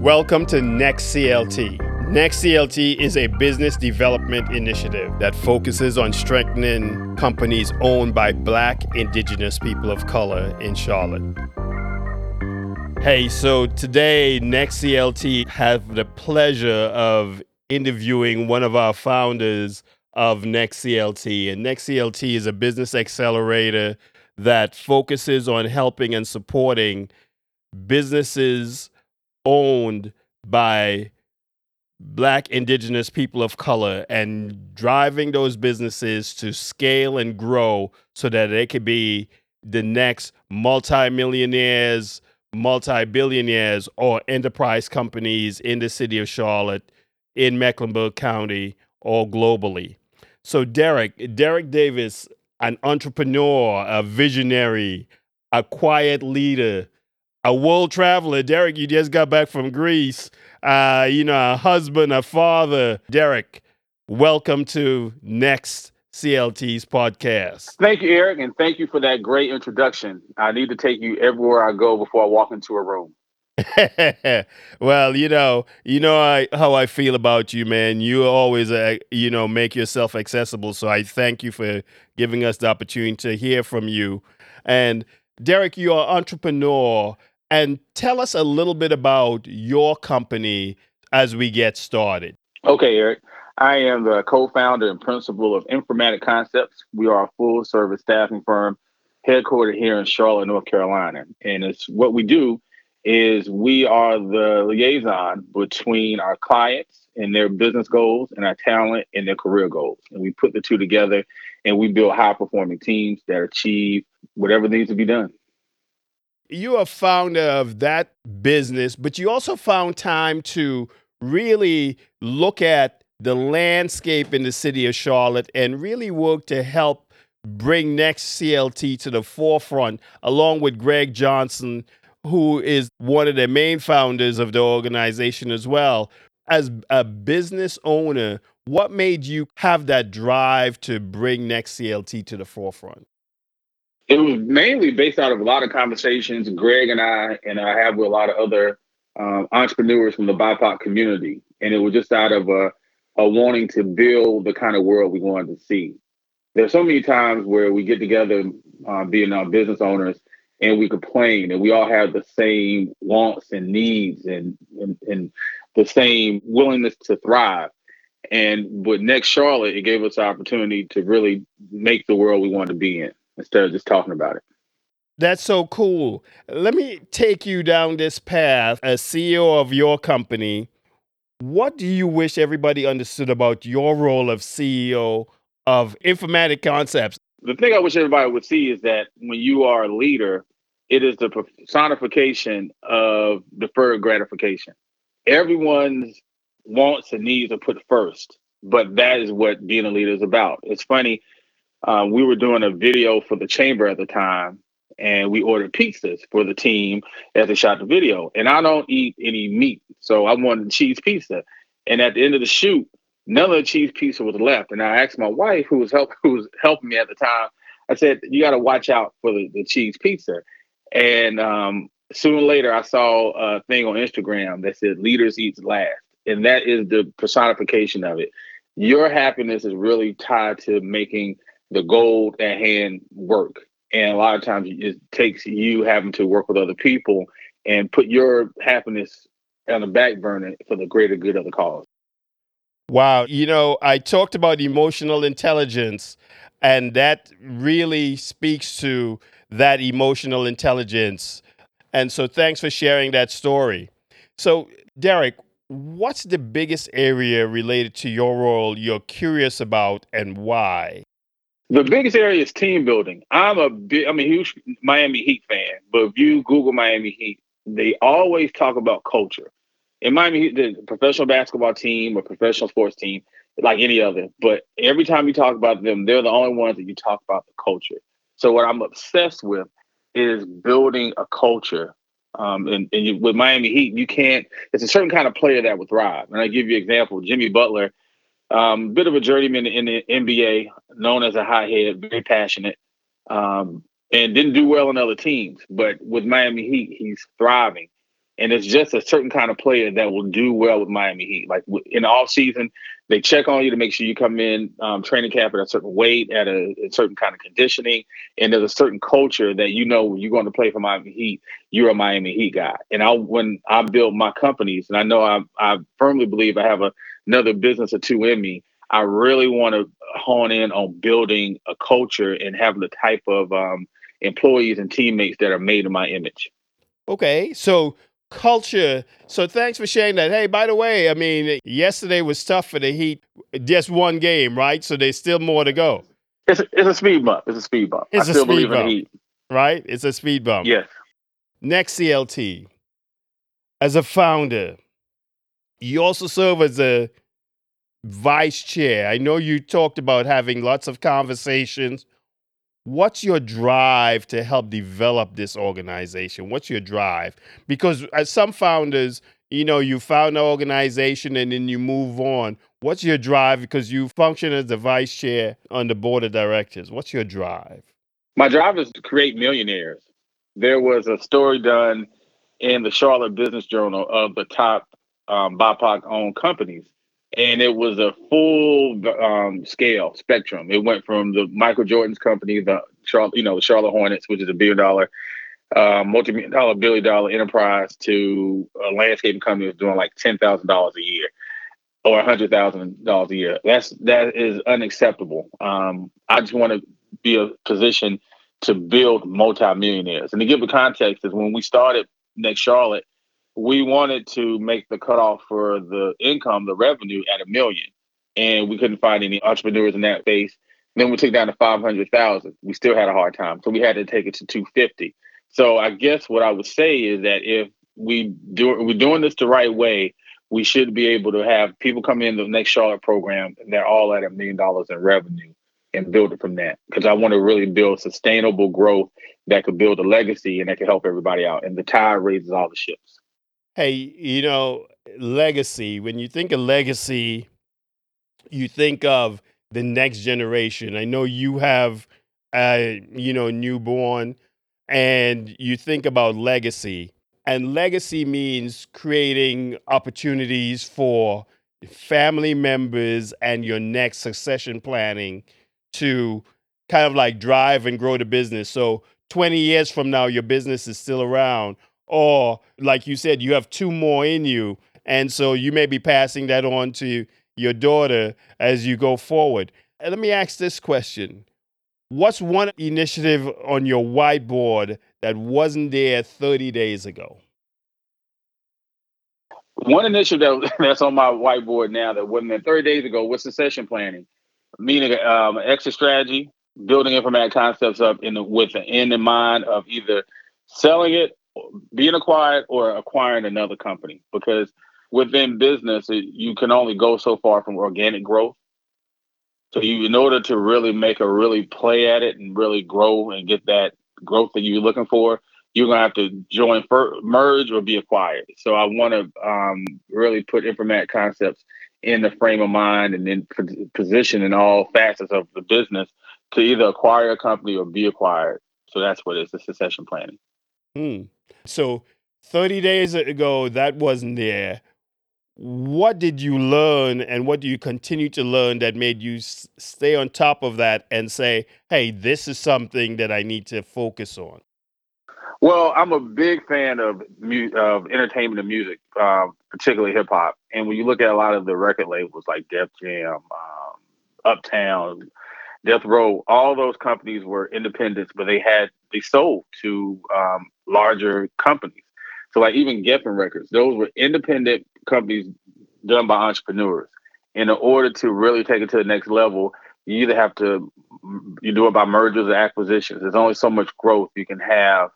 Welcome to Next CLT. Next CLT is a business development initiative that focuses on strengthening companies owned by black, indigenous people of color in Charlotte. Hey, so today, Next CLT have the pleasure of interviewing one of our founders of Next CLT. And Next CLT is a business accelerator that focuses on helping and supporting businesses owned by black indigenous people of color and driving those businesses to scale and grow so that they could be the next multimillionaires, multi-billionaires or enterprise companies in the city of Charlotte, in Mecklenburg County, or globally. So Derrick, Derrick Davis, an entrepreneur, a visionary, a quiet leader, a world traveler. Derrick, you just got back from Greece. Uh, you know, a husband, a father. Derrick, welcome to Next CLT's podcast. Thank you, Eric, and thank you for that great introduction. I need to take you everywhere I go before I walk into a room. well, you know, you know I, how I feel about you, man. You always, uh, you know, make yourself accessible. So I thank you for giving us the opportunity to hear from you. And Derrick, you're an entrepreneur and tell us a little bit about your company as we get started. Okay, Eric. I am the co-founder and principal of Informatic Concepts. We are a full-service staffing firm headquartered here in Charlotte, North Carolina. And it's what we do is we are the liaison between our clients and their business goals and our talent and their career goals. And we put the two together and we build high performing teams that achieve whatever needs to be done you are founder of that business, but you also found time to really look at the landscape in the city of Charlotte and really work to help bring Next CLT to the forefront, along with Greg Johnson, who is one of the main founders of the organization as well. As a business owner, what made you have that drive to bring Next CLT to the forefront? It was mainly based out of a lot of conversations Greg and I and I have with a lot of other um, entrepreneurs from the BIPOC community, and it was just out of a, a wanting to build the kind of world we wanted to see. There's so many times where we get together, uh, being our business owners, and we complain, and we all have the same wants and needs, and and, and the same willingness to thrive. And with Next Charlotte, it gave us the opportunity to really make the world we want to be in instead of just talking about it. That's so cool. Let me take you down this path as CEO of your company. What do you wish everybody understood about your role of CEO of Informatic Concepts? The thing I wish everybody would see is that when you are a leader, it is the personification of deferred gratification. Everyone's wants and needs are put first, but that is what being a leader is about. It's funny um, we were doing a video for the chamber at the time, and we ordered pizzas for the team as they shot the video. And I don't eat any meat, so I wanted cheese pizza. And at the end of the shoot, none of the cheese pizza was left. And I asked my wife, who was help, who was helping me at the time, I said, "You got to watch out for the, the cheese pizza." And um, soon later, I saw a thing on Instagram that said "Leaders eat last," and that is the personification of it. Your happiness is really tied to making the goal at hand work. And a lot of times it takes you having to work with other people and put your happiness on the back burner for the greater good of the cause. Wow. You know, I talked about emotional intelligence, and that really speaks to that emotional intelligence. And so thanks for sharing that story. So, Derrick, what's the biggest area related to your role you're curious about and why? The biggest area is team building. I'm a big, I'm a huge Miami Heat fan, but if you Google Miami Heat, they always talk about culture. In Miami Heat, the professional basketball team or professional sports team, like any other, but every time you talk about them, they're the only ones that you talk about the culture. So what I'm obsessed with is building a culture. Um, and, and you, with Miami Heat, you can't. It's a certain kind of player that would thrive. And I give you an example. Jimmy Butler um, bit of a journeyman in the NBA, known as a hothead, very passionate, um, and didn't do well on other teams. But with Miami Heat, he's thriving. And it's just a certain kind of player that will do well with Miami Heat. Like in the off season, they check on you to make sure you come in um, training camp at a certain weight, at a, a, certain kind of conditioning, and there's a certain culture that you know you're going to play for Miami Heat. You're a Miami Heat guy. And I, when I build my companies, and I know I, I firmly believe I have a, another business or two in me. I really want to hone in on building a culture and having the type of um, employees and teammates that are made in my image. Okay, so culture. So thanks for sharing that. Hey, by the way, I mean, yesterday was tough for the Heat. Just one game, right? So there's still more to go. It's a, it's a speed bump. It's a speed bump. It's I still believe bump, in the Heat. Right? It's a speed bump. Yes. Next CLT. As a founder, you also serve as a vice chair. I know you talked about having lots of conversations. What's your drive to help develop this organization? What's your drive? Because as some founders you know you found an organization and then you move on. What's your drive? Because you function as the vice chair on the board of directors. What's your drive? My drive is to create millionaires. There was a story done in the charlotte business journal of the top um, bipoc owned companies and it was a full um, scale spectrum. It went from the Michael Jordan's company, the Charlotte, you know, the Charlotte Hornets, which is a billion dollar, uh, multi-million dollar, billion dollar enterprise, to a landscaping company that's doing like ten thousand dollars a year or a hundred thousand dollars a year. That's that is unacceptable. Um, I just want to be a position to build multi-millionaires. And to give the context is when we started Next Charlotte we wanted to make the cutoff for the income, the revenue at a million. And we couldn't find any entrepreneurs in that space. then we took down to 500,000. We still had a hard time. So we had to take it to 250. So I guess what I would say is that if we do, we're doing this the right way, we should be able to have people come in the next Charlotte program and they're all at a million dollars in revenue and build it from that. Because I want to really build sustainable growth that could build a legacy and that could help everybody out. And the tide raises all the ships. Hey, you know, legacy, when you think of legacy, you think of the next generation. I know you have a, you know, newborn and you think about legacy. And legacy means creating opportunities for family members and your next succession planning to kind of like drive and grow the business. So 20 years from now, your business is still around or like you said, you have two more in you. And so you may be passing that on to your daughter as you go forward. And let me ask this question What's one initiative on your whiteboard that wasn't there 30 days ago? One initiative that's on my whiteboard now that wasn't there 30 days ago was succession planning, meaning um, exit strategy, building informatic concepts up in the, with the end in mind of either selling it being acquired or acquiring another company because within business you can only go so far from organic growth. So you in order to really make a really play at it and really grow and get that growth that you're looking for you're going to have to join for, merge or be acquired. So i want to um, really put informatic concepts in the frame of mind and then position in all facets of the business to either acquire a company or be acquired. So that's what it is the succession planning. Hmm. So 30 days ago, that wasn't there. What did you learn and what do you continue to learn that made you s- stay on top of that and say, hey, this is something that I need to focus on? Well, I'm a big fan of mu- of entertainment and music, uh, particularly hip hop. And when you look at a lot of the record labels like Def Jam, um, Uptown, Death Row, all those companies were independents, but they had they sold to um, larger companies. So like even Geffen Records, those were independent companies done by entrepreneurs. In order to really take it to the next level, you either have to you do it by mergers or acquisitions. There's only so much growth you can have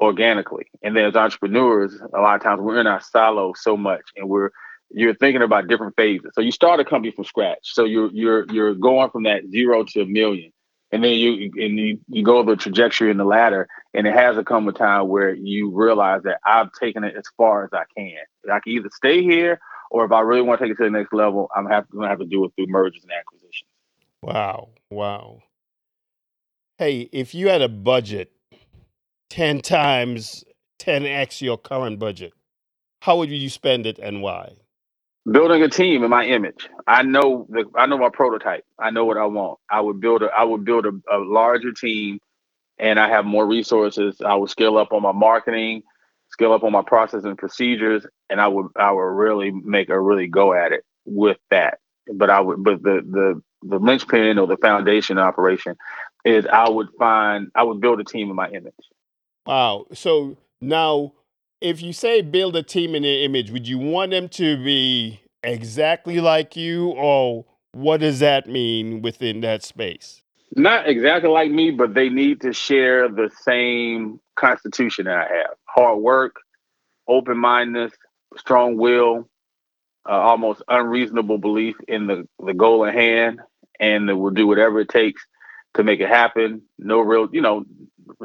organically. And then as entrepreneurs, a lot of times we're in our silo so much and we're you're thinking about different phases. So you start a company from scratch. So you're you're you're going from that zero to a million and then you and you, you go the trajectory in the ladder and it has to come a time where you realize that i've taken it as far as i can i can either stay here or if i really want to take it to the next level i'm going to have to do it through mergers and acquisitions wow wow hey if you had a budget 10 times 10x your current budget how would you spend it and why? Building a team in my image. I know the I know my prototype. I know what I want. I would build a I would build a, a larger team and I have more resources. I would scale up on my marketing, scale up on my process and procedures, and I would I would really make a really go at it with that. But I would but the the the linchpin or the foundation operation is I would find I would build a team in my image. Wow. So now if you say build a team in your image, would you want them to be exactly like you or what does that mean within that space? Not exactly like me, but they need to share the same constitution that I have. Hard work, open mindedness, strong will, uh, almost unreasonable belief in the, the goal at hand, and we'll do whatever it takes to make it happen. No real, you know,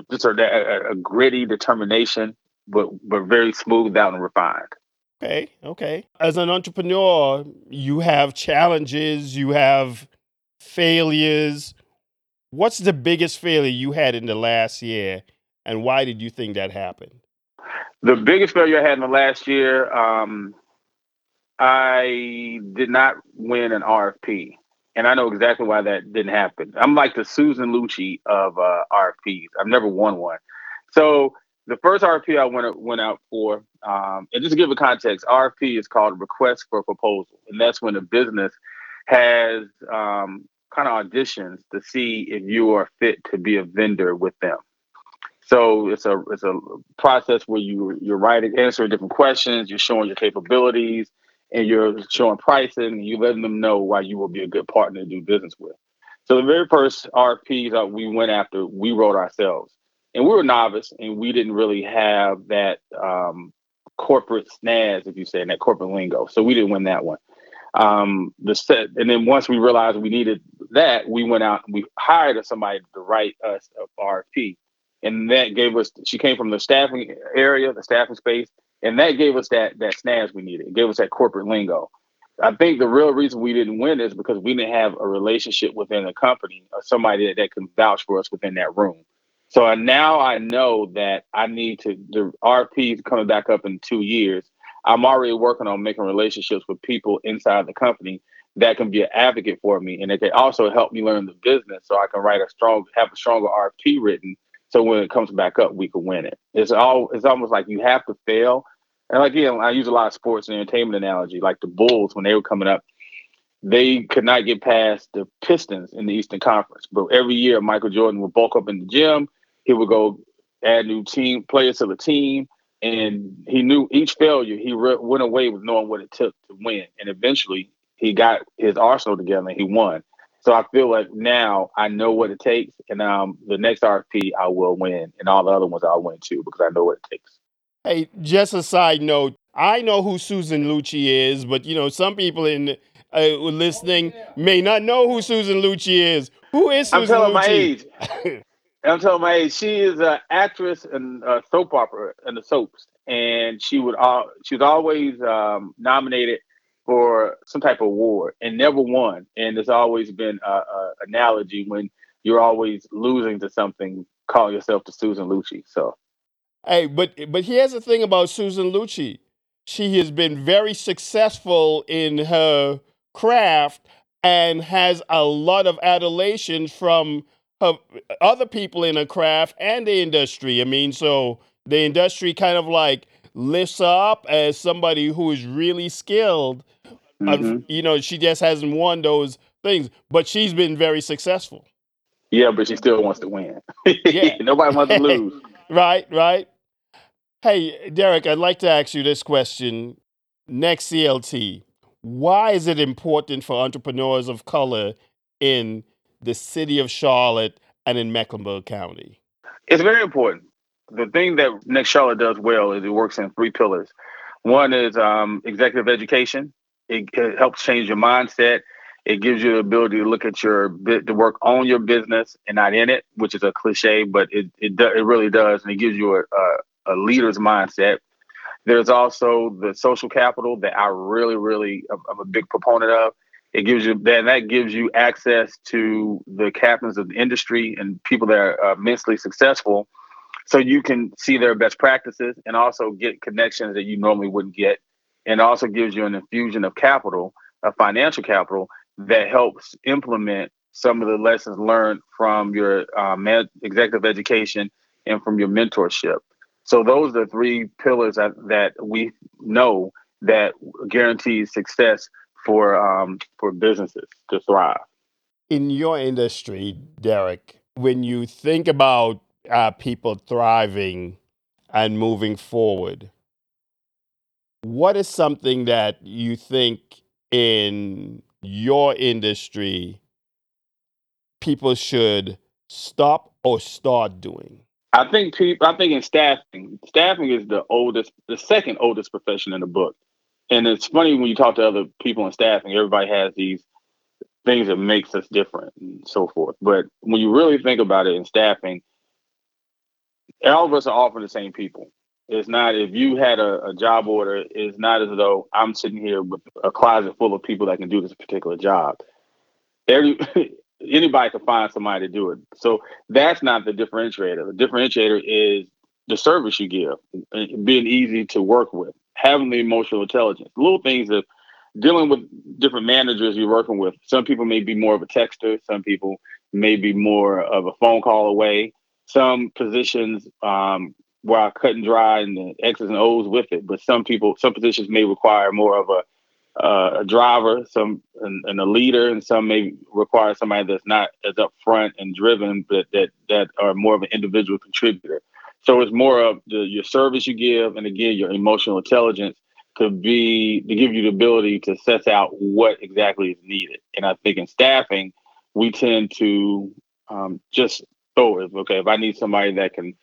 just a, a, a gritty determination, but but very smoothed out and refined. Okay, okay. As an entrepreneur, you have challenges, you have failures. What's the biggest failure you had in the last year, and why did you think that happened? The biggest failure I had in the last year, um, I did not win an RFP, and I know exactly why that didn't happen. I'm like the Susan Lucci of uh, RFPs. I've never won one. So the first RFP I went went out for, um, and just to give a context, RFP is called request for proposal, and that's when a business has um, kind of auditions to see if you are fit to be a vendor with them. So it's a it's a process where you you're writing answering different questions, you're showing your capabilities, and you're showing pricing, and you letting them know why you will be a good partner to do business with. So the very first RFPs that we went after, we wrote ourselves, and we were novice, and we didn't really have that um, corporate snaz, if you say, in that corporate lingo. So we didn't win that one um, the set, and then once we realized we needed that, we went out and we hired somebody to write us a RFP, and that gave us. She came from the staffing area, the staffing space, and that gave us that that snaz we needed. It gave us that corporate lingo. I think the real reason we didn't win is because we didn't have a relationship within the company or somebody that, that can vouch for us within that room. So I, now I know that I need to the RFP is coming back up in two years. I'm already working on making relationships with people inside the company that can be an advocate for me, and it can also help me learn the business, so I can write a strong, have a stronger RFP written. So when it comes back up, we can win it. It's all. It's almost like you have to fail. And like again, I use a lot of sports and entertainment analogy. Like the Bulls, when they were coming up, they could not get past the Pistons in the Eastern Conference. But every year, Michael Jordan would bulk up in the gym. He would go add new team players to the team and he knew each failure he re- went away with knowing what it took to win. And eventually he got his arsenal together and he won. So i feel like now i know what it takes and um, the next rfp i will win and all the other ones i'll win too because i know what it takes. Hey just a side note i know who susan lucci is but you know some people in uh, listening may not know who susan lucci is. Who is susan i'm telling lucci? my age I'm telling my age, she is an actress in a soap opera and the soaps, and she would all she was always um, nominated for some type of award and never won. And there's always been a, a analogy when you're always losing to something, call yourself the Susan Lucci. So, hey, but but here's the thing about Susan Lucci, she has been very successful in her craft and has a lot of adulation from of other people in the craft and the industry. I mean, so the industry kind of like lifts up as somebody who is really skilled. mm-hmm. you know, she just hasn't won those things, but she's been very successful. yeah, but she still wants to win. Yeah. Nobody wants to lose. Right, right. Hey, Derrick, I'd like to ask you this question. Next CLT, why is it important for entrepreneurs of color in the city of Charlotte and in Mecklenburg County? It's very important. The thing that Next Charlotte does well is it works in three pillars. One is um, executive education. It, it helps change your mindset. It gives you the ability to look at your to work on your business and not in it, which is a cliche, but it it, do, it really does, and it gives you a, a, a leader's mindset. There's also the social capital that I really, really I'm a big proponent of. It gives you that that gives you access to the captains of the industry and people that are uh, immensely successful, so you can see their best practices and also get connections that you normally wouldn't get. And also gives you an infusion of capital of financial capital that helps implement some of the lessons learned from your um, executive education and from your mentorship. So those are three pillars that, that we know that guarantees success for um, for businesses to thrive in your industry derrick when you think about uh, people thriving and moving forward, what is something that you think in your industry people should stop or start doing? I think people. I think in staffing, staffing is the oldest, the second oldest profession in the book. And it's funny when you talk to other people in staffing, everybody has these things that makes us different and so forth. But when you really think about it in staffing, all of us are often the same people. It's not if you had a, a, job order, it's not as though I'm sitting here with a closet full of people that can do this particular job. Every anybody can find somebody to do it. So that's not the differentiator. The differentiator is the service you give, eh, being easy to work with, having the emotional intelligence, little things of dealing with different managers you're working with. Some people may be more of a texter, some people may be more of a phone call away some positions um, where I cut and dry and the X's and O's with it, but some people, some positions may require more of a uh, a driver, some and, and, a leader, and some may require somebody that's not as upfront and driven, but that that are more of an individual contributor. So it's more of the, your service you give, and again your emotional intelligence to be to give you the ability to set out what exactly is needed. And I think in staffing, we tend to um, just it. Okay, if I need somebody that can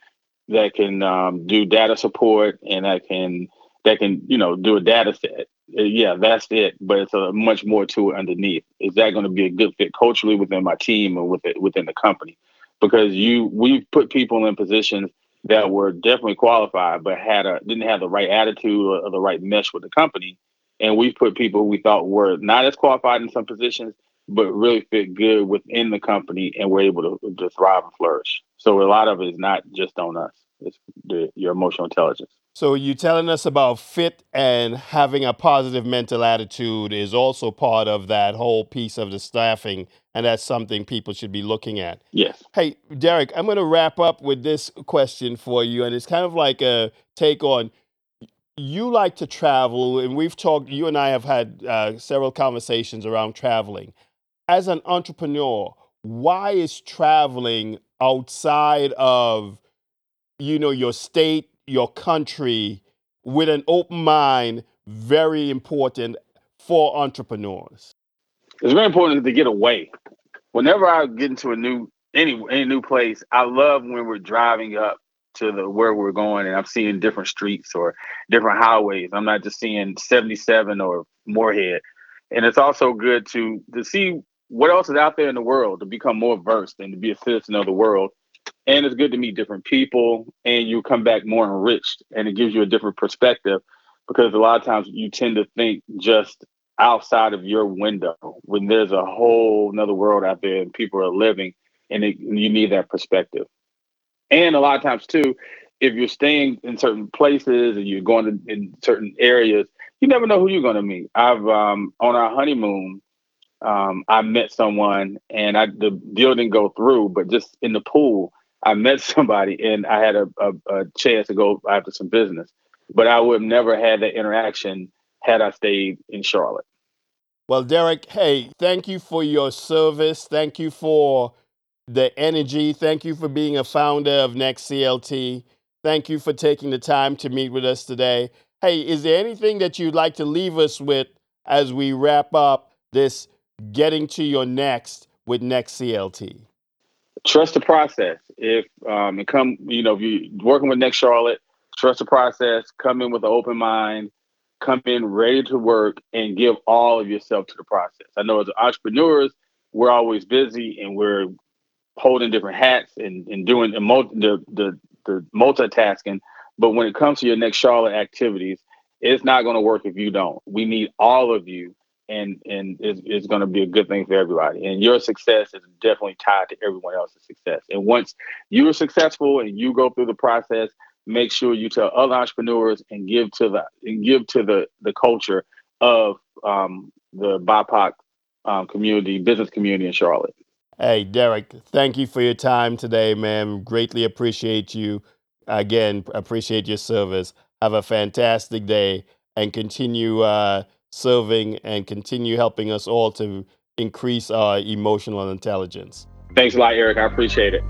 that can um, do data support and that can that can you know do a data set, uh, yeah, that's it. But it's a much more to it underneath. Is that going to be a good fit culturally within my team or with it within the company? Because you we've put people in positions that were definitely qualified, but had a didn't have the right attitude or, or the right mesh with the company. And we put people we thought were not as qualified in some positions, but really fit good within the company and we're able to, to thrive and flourish. So a lot of it is not just on us, it's the, your emotional intelligence. So you're telling us about fit and having a positive mental attitude is also part of that whole piece of the staffing, and that's something people should be looking at. Yes. Hey, Derrick, I'm going to wrap up with this question for you, and it's kind of like a take on you like to travel, and we've talked. You and I have had uh, several conversations around traveling as an entrepreneur, why is traveling outside of you know your state, your country with an open mind very important for entrepreneurs? It's very important to get away. Whenever I get into a new any any new place, I love when we're driving up to the where we're going and I'm seeing different streets or different highways. I'm not just seeing 77 or Morehead. And it's also good to to see what else is out there in the world to become more versed and to be a citizen of the world. And it's good to meet different people and you come back more enriched and it gives you a different perspective because a lot of times you tend to think just outside of your window when there's a whole another world out there and people are living and it, you need that perspective. And a lot of times too, if you're staying in certain places and you're going to, in certain areas, you never know who you're going to meet. I've um, on our honeymoon, um, I met someone and I the deal didn't go through, but just in the pool, I met somebody and I had a, a, a chance to go after some business. But I would have never had that interaction had I stayed in Charlotte. Well, Derrick, hey, thank you for your service. Thank you for the energy. Thank you for being a founder of Next CLT. Thank you for taking the time to meet with us today. Hey, is there anything that you'd like to leave us with as we wrap up this getting to your next with Next CLT? Trust the process. If um, and come, you know, if you're working with Next Charlotte, trust the process. Come in with an open mind. Come in ready to work and give all of yourself to the process. I know as entrepreneurs, we're always busy and we're holding different hats and, and doing the, the, the, the multitasking. But when it comes to your Next Charlotte activities, it's not going to work if you don't. We need all of you and and it's, it's going to be a good thing for everybody. And your success is definitely tied to everyone else's success. And once you're successful and you go through the process, make sure you tell other entrepreneurs and give to the and give to the the culture of um, the BIPOC um, community, business community in Charlotte. Hey, Derrick, thank you for your time today, man. Greatly appreciate you. Again, appreciate your service. Have a fantastic day and continue uh, serving and continue helping us all to increase our emotional intelligence. Thanks a lot, Eric. I appreciate it.